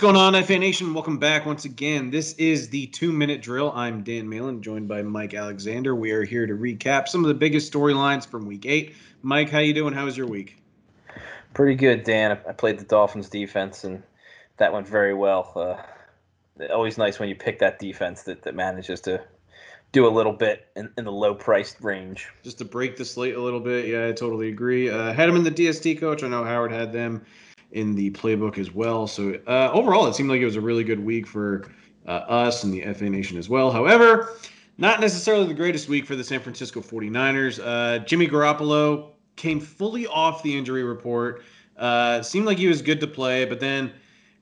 going on, FA Nation? Welcome back once again. This is the two minute drill. I'm Dan Malin, joined by Mike Alexander. We are here to recap some of the biggest storylines from week eight. Mike, how you doing? How was your week? Pretty good, Dan. I played the Dolphins defense, and that went very well. Uh, always nice when you pick that defense that, that manages to do a little bit in, in the low priced range. Just to break the slate a little bit. Yeah, I totally agree. Uh, had them in the DST coach. I know Howard had them in the playbook as well. So uh, overall, it seemed like it was a really good week for uh, us and the FA Nation as well. However, not necessarily the greatest week for the San Francisco 49ers. Uh, Jimmy Garoppolo came fully off the injury report. Uh, seemed like he was good to play, but then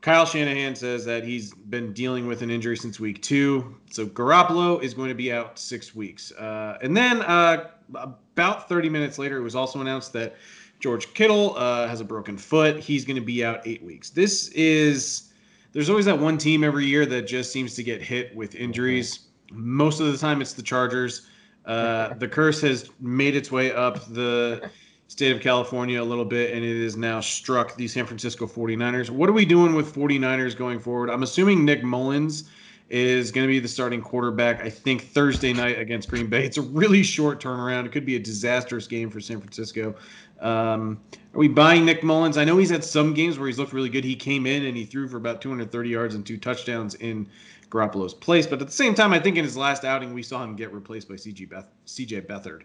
Kyle Shanahan says that he's been dealing with an injury since week two. So Garoppolo is going to be out six weeks. Uh, and then uh, about 30 minutes later, it was also announced that George Kittle uh, has a broken foot. He's going to be out eight weeks. This is, there's always that one team every year that just seems to get hit with injuries. Most of the time, it's the Chargers. Uh, the curse has made its way up the state of California a little bit, and it is now struck the San Francisco 49ers. What are we doing with 49ers going forward? I'm assuming Nick Mullens is going to be the starting quarterback, I think, Thursday night against Green Bay. It's a really short turnaround. It could be a disastrous game for San Francisco. Um, are we buying Nick Mullens? I know he's had some games where he's looked really good. He came in and he threw for about 230 yards and two touchdowns in Garoppolo's place. But at the same time, I think in his last outing, we saw him get replaced by CJ, Beth- CJ Beathard.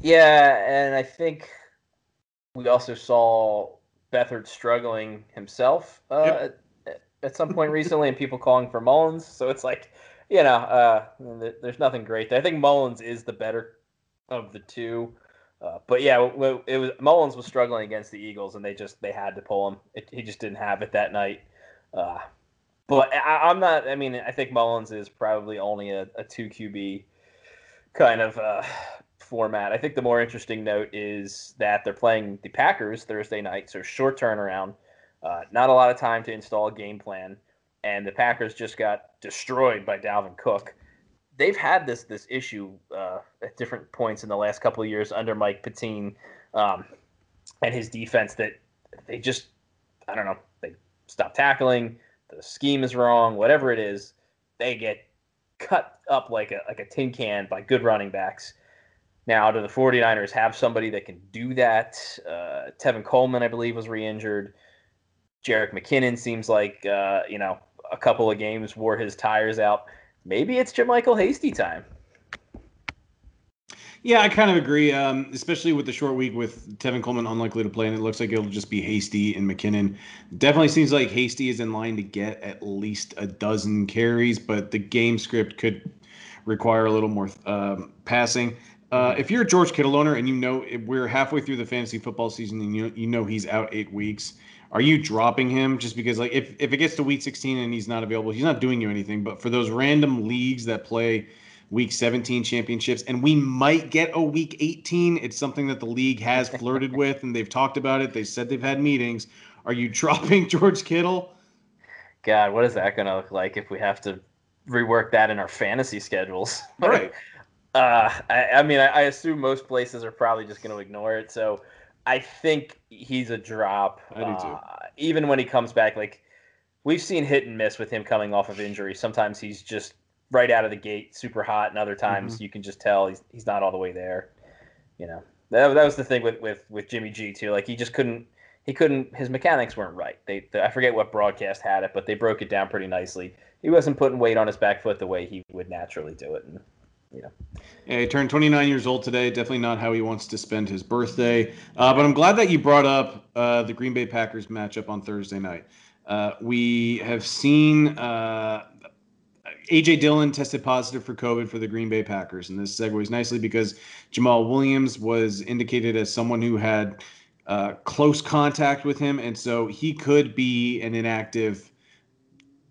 Yeah, and I think we also saw Beathard struggling himself uh, yep. At, some point recently, and people calling for Mullens. So it's like, you know, uh, there's nothing great there. I think Mullens is the better of the two. Uh, but yeah, it was Mullens was struggling against the Eagles, and they just they had to pull him. It, he just didn't have it that night. Uh, but I, am not. I mean, I think Mullens is probably only a, a two QB kind of uh, format. I think the more interesting note is that they're playing the Packers Thursday night, so short turnaround, uh, not a lot of time to install a game plan, and the Packers just got destroyed by Dalvin Cook they've had this this issue uh, at different points in the last couple of years under Mike Pettine um, and his defense that they just I don't know they stop tackling the scheme is wrong whatever it is they get cut up like a like a tin can by good running backs. Now, do the 49ers have somebody that can do that? Uh, Tevin Coleman, I believe, was re-injured. Jerick McKinnon seems like uh, you know a couple of games wore his tires out maybe it's JaMycal Hasty time. Yeah, I kind of agree, um, especially with the short week with Tevin Coleman unlikely to play, and it looks like it'll just be Hasty and McKinnon. Definitely seems like Hasty is in line to get at least a dozen carries, but the game script could require a little more um, passing. Uh, if you're a George Kittle owner and you know we're halfway through the fantasy football season and you you know he's out eight weeks, are you dropping him just because like if, if it gets to week 16 and he's not available he's not doing you anything but for those random leagues that play week 17 championships and we might get a week 18 it's something that the league has flirted with and they've talked about it they said they've had meetings. Are you dropping george kittle? God what is that going to look like if we have to rework that in our fantasy schedules? Right. uh, I, I mean I, I assume most places are probably just going to ignore it so I think he's a drop. I do too. Uh, even when he comes back, like we've seen hit and miss with him coming off of injury. Sometimes he's just right out of the gate super hot, and other times mm-hmm. you can just tell he's he's not all the way there. You know, that, that was the thing with, with with Jimmy G too. Like he just couldn't he couldn't his mechanics weren't right. They the, I forget what broadcast had it, but they broke it down pretty nicely. He wasn't putting weight on his back foot the way he would naturally do it, and Yeah, he turned 29 years old today. Definitely not how he wants to spend his birthday. Uh, but I'm glad that you brought up uh, the Green Bay Packers matchup on Thursday night. Uh, we have seen uh, AJ Dillon tested positive for COVID for the Green Bay Packers, and this segues nicely because Jamaal Williams was indicated as someone who had uh, close contact with him, and so he could be an inactive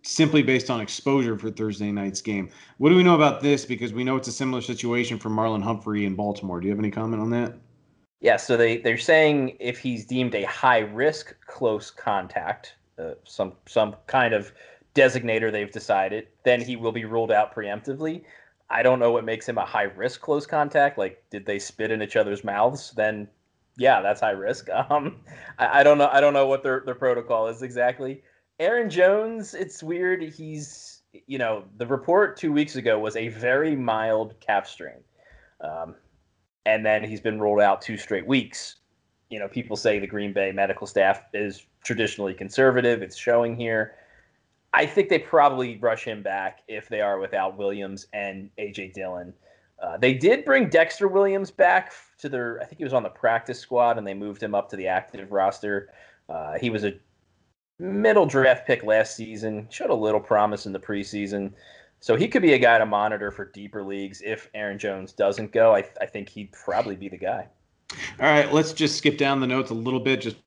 simply based on exposure for Thursday night's game. What do we know about this? Because we know it's a similar situation for Marlon Humphrey in Baltimore. Do you have any comment on that? Yeah, so they, they're saying if he's deemed a high risk close contact, uh, some some kind of designator they've decided, then he will be ruled out preemptively. I don't know what makes him a high risk close contact. Like, did they spit in each other's mouths? Then, yeah, that's high risk. Um, I, I don't know. I don't know what their, their protocol is exactly. Aaron Jones, it's weird. He's, you know, the report two weeks ago was a very mild calf strain. Um, and then he's been rolled out two straight weeks. You know, people say the Green Bay medical staff is traditionally conservative. It's showing here. I think they probably rush him back if they are without Williams and AJ Dillon. Uh, they did bring Dexter Williams back to their, I think he was on the practice squad, and they moved him up to the active roster. Uh, he was a middle draft pick last season, showed a little promise in the preseason. So he could be a guy to monitor for deeper leagues if Aaron Jones doesn't go. I, I think he'd probably be the guy. All right, let's just skip down the notes a little bit. Just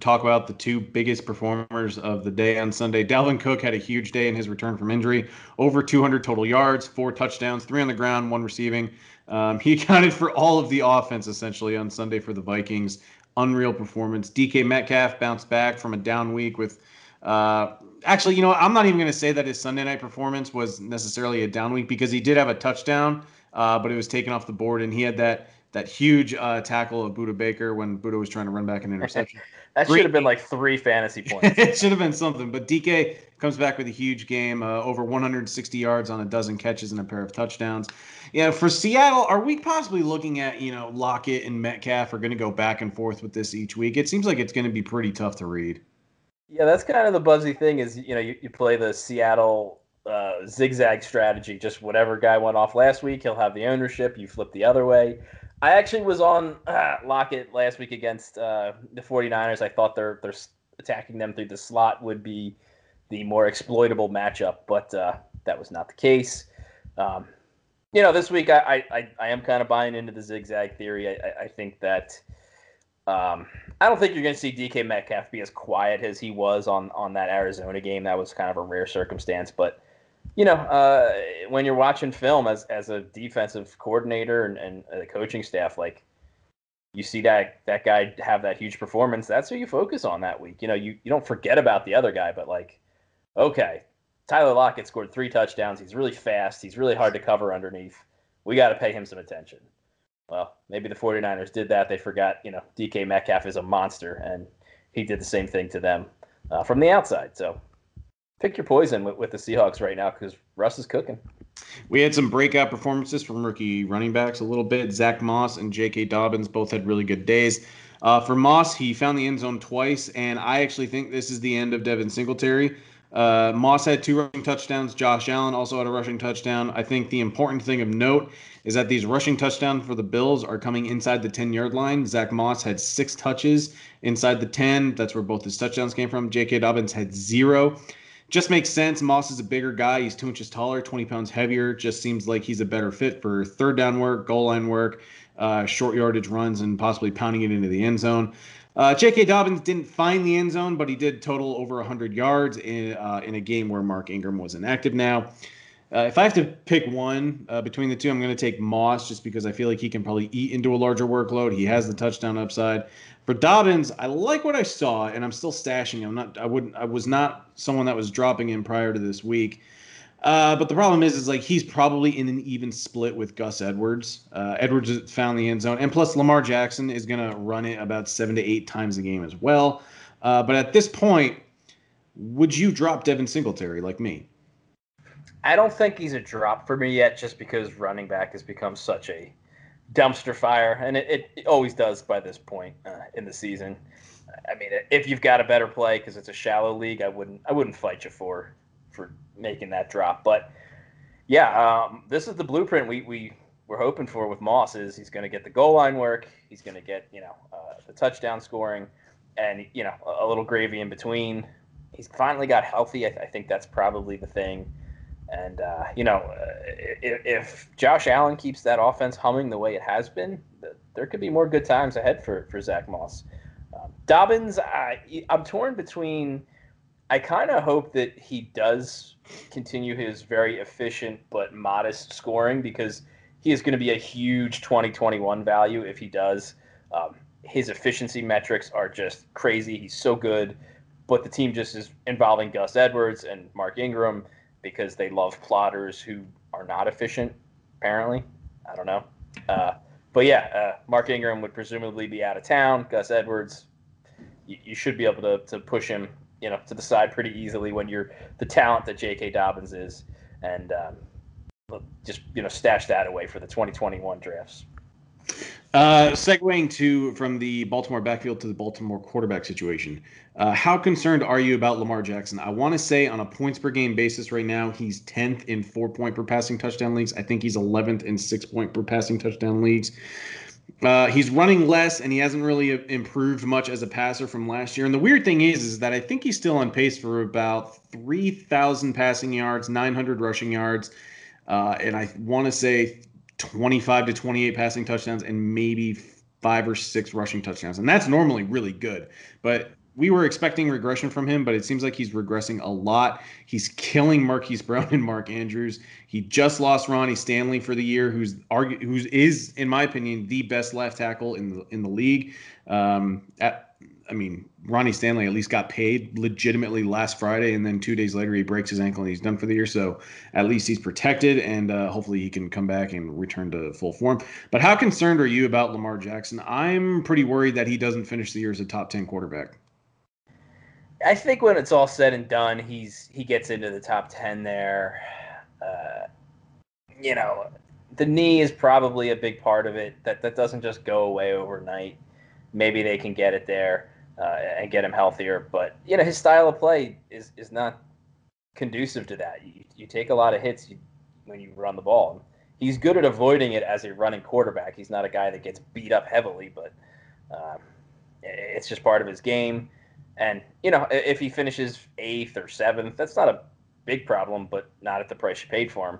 talk about the two biggest performers of the day on Sunday. Dalvin Cook had a huge day in his return from injury. Over 200 total yards, four touchdowns, three on the ground, one receiving. Um, he accounted for all of the offense essentially on Sunday for the Vikings. Unreal performance. DK Metcalf bounced back from a down week with uh, actually, you know, I'm not even going to say that his Sunday night performance was necessarily a down week because he did have a touchdown, uh, but it was taken off the board, and he had that that huge uh, tackle of Budda Baker when Budda was trying to run back an interception. that should have been like three fantasy points. it should have been something. But DK comes back with a huge game, uh, over 160 yards on a dozen catches and a pair of touchdowns. Yeah, for Seattle, are we possibly looking at you know Lockett and Metcalf are going to go back and forth with this each week? It seems like it's going to be pretty tough to read. Yeah, that's kind of the buzzy thing is, you know, you, you play the Seattle uh, zigzag strategy. Just whatever guy went off last week, he'll have the ownership. You flip the other way. I actually was on uh, Lockett last week against uh, the 49ers. I thought they're, they're attacking them through the slot would be the more exploitable matchup, but uh, that was not the case. Um, you know, this week I, I, I am kind of buying into the zigzag theory. I, I think that – um, I don't think you're going to see DK Metcalf be as quiet as he was on on that Arizona game. That was kind of a rare circumstance, but you know, uh, when you're watching film as as a defensive coordinator and, and the coaching staff, like you see that that guy have that huge performance, that's who you focus on that week. You know, you, you don't forget about the other guy, but like, okay, Tyler Lockett scored three touchdowns. He's really fast. He's really hard to cover underneath. We got to pay him some attention well, maybe the 49ers did that. They forgot, you know, DK Metcalf is a monster, and he did the same thing to them uh, from the outside. So pick your poison with, with the Seahawks right now because Russ is cooking. We had some breakout performances from rookie running backs a little bit. Zach Moss and J.K. Dobbins both had really good days. Uh, for Moss, he found the end zone twice, and I actually think this is the end of Devin Singletary. Uh, Moss had two rushing touchdowns. Josh Allen also had a rushing touchdown. I think the important thing of note is that these rushing touchdowns for the Bills are coming inside the 10 yard line. Zach Moss had six touches inside the 10. That's where both his touchdowns came from. J.K. Dobbins had zero. Just makes sense. Moss is a bigger guy. He's two inches taller, 20 pounds heavier. Just seems like he's a better fit for third down work, goal line work, uh, short yardage runs, and possibly pounding it into the end zone. Uh, J.K. Dobbins didn't find the end zone, but he did total over 100 yards in uh, in a game where Mark Ingram was inactive. Now, uh, if I have to pick one uh, between the two, I'm going to take Moss just because I feel like he can probably eat into a larger workload. He has the touchdown upside. For Dobbins, I like what I saw, and I'm still stashing him. I'm not. I wouldn't. I was not someone that was dropping him prior to this week. Uh, but the problem is, is like he's probably in an even split with Gus Edwards. Uh, Edwards found the end zone, and plus Lamar Jackson is going to run it about seven to eight times a game as well. Uh, but at this point, would you drop Devin Singletary like me? I don't think he's a drop for me yet, just because running back has become such a dumpster fire, and it, it, it always does by this point uh, in the season. I mean, if you've got a better play because it's a shallow league, I wouldn't I wouldn't fight you for for making that drop. But yeah, um, this is the blueprint we we we're hoping for with Moss. Is he's going to get the goal line work, he's going to get you know uh, the touchdown scoring, and you know a, little gravy in between. He's finally got healthy. I, th- I think that's probably the thing. And uh, you know, uh, if, if, Josh Allen keeps that offense humming the way it has been, there could be more good times ahead for for Zach Moss. Um, Dobbins, I, I'm torn between I kind of hope that he does continue his very efficient but modest scoring because he is going to be a huge 2021 value if he does. Um, his efficiency metrics are just crazy. He's so good, but the team just is involving Gus Edwards and Mark Ingram because they love plotters who are not efficient. Apparently, I don't know. Uh, but yeah, uh, Mark Ingram would presumably be out of town. Gus Edwards, you, you should be able to, to push him you know to the side pretty easily when you're the talent that J.K. Dobbins is, and um, just you know stash that away for the 2021 drafts. Uh, segueing to from the Baltimore backfield to the Baltimore quarterback situation, uh, how concerned are you about Lamar Jackson? I want to say on a points per game basis right now, he's 10th in four point per passing touchdown leagues. I think he's 11th in six point per passing touchdown leagues. Uh, he's running less, and he hasn't really improved much as a passer from last year. And the weird thing is, is that I think he's still on pace for about 3,000 passing yards, 900 rushing yards, uh, and I want to say 25 to 28 passing touchdowns and maybe five or six rushing touchdowns. And that's normally really good. But we were expecting regression from him, but it seems like he's regressing a lot. He's killing Marquise Brown and Mark Andrews. He just lost Ronnie Stanley for the year, who's argu- who's is in my opinion the best left tackle in the in the league. Um, at, I mean, Ronnie Stanley at least got paid legitimately last Friday, and then two days later he breaks his ankle and he's done for the year. So at least he's protected, and uh, hopefully he can come back and return to full form. But how concerned are you about Lamar Jackson? I'm pretty worried that he doesn't finish the year as a top ten quarterback. I think when it's all said and done, he's he gets into the top ten there. Uh, you know, the knee is probably a big part of it. That that doesn't just go away overnight. Maybe they can get it there uh, and get him healthier. But you know, his style of play is is not conducive to that. You, you take a lot of hits you, when you run the ball. He's good at avoiding it as a running quarterback. He's not a guy that gets beat up heavily, but um, it's just part of his game. And you know, if he finishes eighth or seventh, that's not a big problem, but not at the price you paid for him.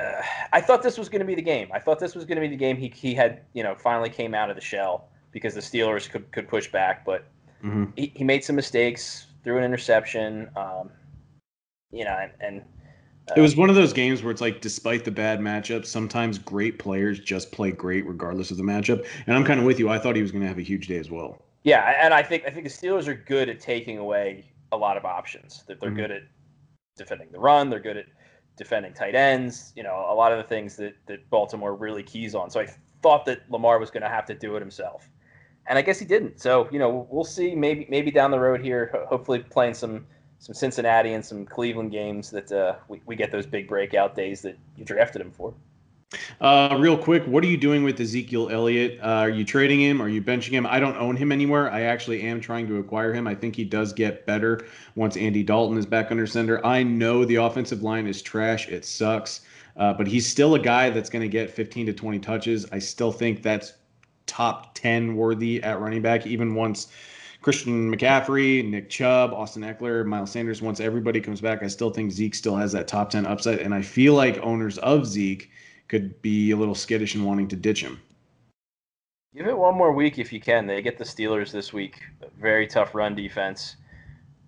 Uh, I thought this was going to be the game. I thought this was going to be the game. He he had you know finally came out of the shell because the Steelers could, could push back, but mm-hmm. he, he made some mistakes, threw an interception, um, you know, and, and uh, it was one of those games where it's like, despite the bad matchup, sometimes great players just play great regardless of the matchup. And I'm kind of with you. I thought he was going to have a huge day as well. Yeah, and I think I think the Steelers are good at taking away a lot of options. That they're mm-hmm. good at defending the run. They're good at defending tight ends. You know, a lot of the things that that Baltimore really keys on. So I thought that Lamar was going to have to do it himself and I guess he didn't. So you know, we'll see. Maybe maybe down the road here, hopefully playing some some Cincinnati and some Cleveland games that uh, we we get those big breakout days that you drafted him for. Uh, real quick, what are you doing with Ezekiel Elliott? Uh, are you trading him? Are you benching him? I don't own him anywhere. I actually am trying to acquire him. I think he does get better once Andy Dalton is back under center. I know the offensive line is trash. It sucks. Uh, but he's still a guy that's going to get 15 to 20 touches. I still think that's top 10 worthy at running back, even once Christian McCaffrey, Nick Chubb, Austin Ekeler, Miles Sanders, once everybody comes back, I still think Zeke still has that top 10 upside. And I feel like owners of Zeke could be a little skittish in wanting to ditch him. Give it one more week if you can. They get the Steelers this week. Very tough run defense.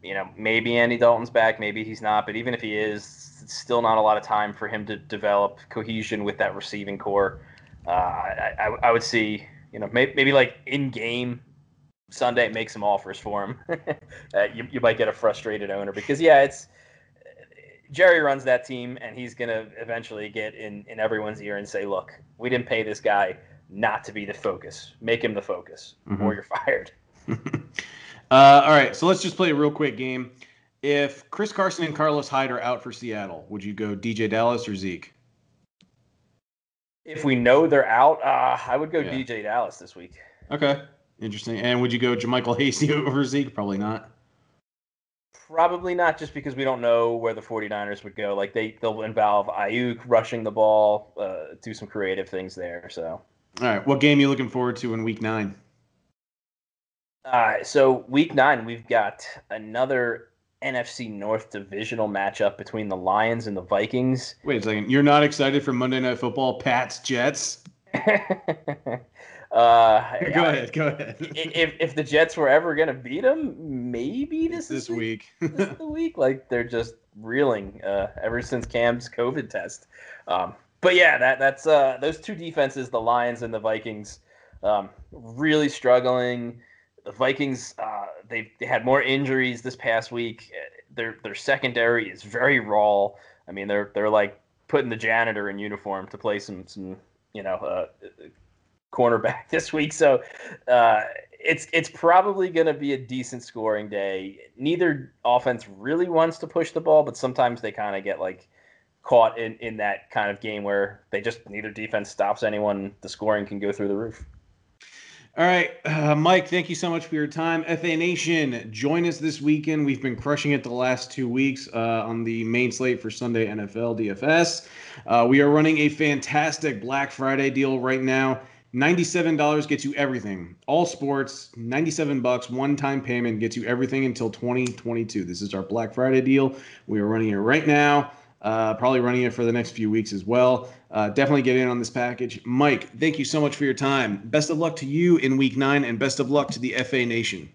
You know, maybe Andy Dalton's back, maybe he's not, but even if he is, it's still not a lot of time for him to develop cohesion with that receiving corps. Uh, I, I, I would see you know, maybe, maybe like in game Sunday make some offers for him. uh, you, you might get a frustrated owner because yeah, it's Jerry runs that team and he's gonna eventually get in in everyone's ear and say, look, we didn't pay this guy not to be the focus. Make him the focus, mm-hmm. or you're fired. uh, all right, so let's just play a real quick game. If Chris Carson and Carlos Hyde are out for Seattle, would you go DeeJay Dallas or Zeke? If we know they're out, uh, I would go yeah. DeeJay Dallas this week. Okay, interesting. And would you go JaMycal Hasty over Zeke? Probably not. Probably not, just because we don't know where the 49ers would go. Like they they'll involve Aiyuk rushing the ball, uh, do some creative things there. So. All right, what game are you looking forward to in Week Nine? All right, so Week Nine we've got another NFC North divisional matchup between the Lions and the Vikings. Wait a second. You're not excited for Monday Night Football, Pats, Jets? uh, go ahead. Go ahead. if, if the Jets were ever going to beat them, maybe this, this is week. this is the week. Like they're just reeling uh, ever since Cam's COVID test. Um, but yeah, that that's uh, those two defenses, the Lions and the Vikings, um, really struggling the Vikings uh, they they had more injuries this past week. Their their secondary is very raw. I mean, they're they're like putting the janitor in uniform to play some some you know uh, cornerback this week. So uh, it's it's probably going to be a decent scoring day. Neither offense really wants to push the ball, but sometimes they kind of get like caught in in that kind of game where they just neither defense stops anyone. The scoring can go through the roof. All right, uh, Mike, thank you so much for your time. FA Nation, join us this weekend. We've been crushing it the last two weeks uh, on the main slate for Sunday NFL DFS. Uh, we are running a fantastic Black Friday deal right now. $97 gets you everything. All sports, 97 bucks, one-time payment gets you everything until 2022. This is our Black Friday deal. We are running it right now. Uh, probably running it for the next few weeks as well. Uh, definitely get in on this package. Mike, thank you so much for your time. Best of luck to you in week nine, and best of luck to the FA Nation.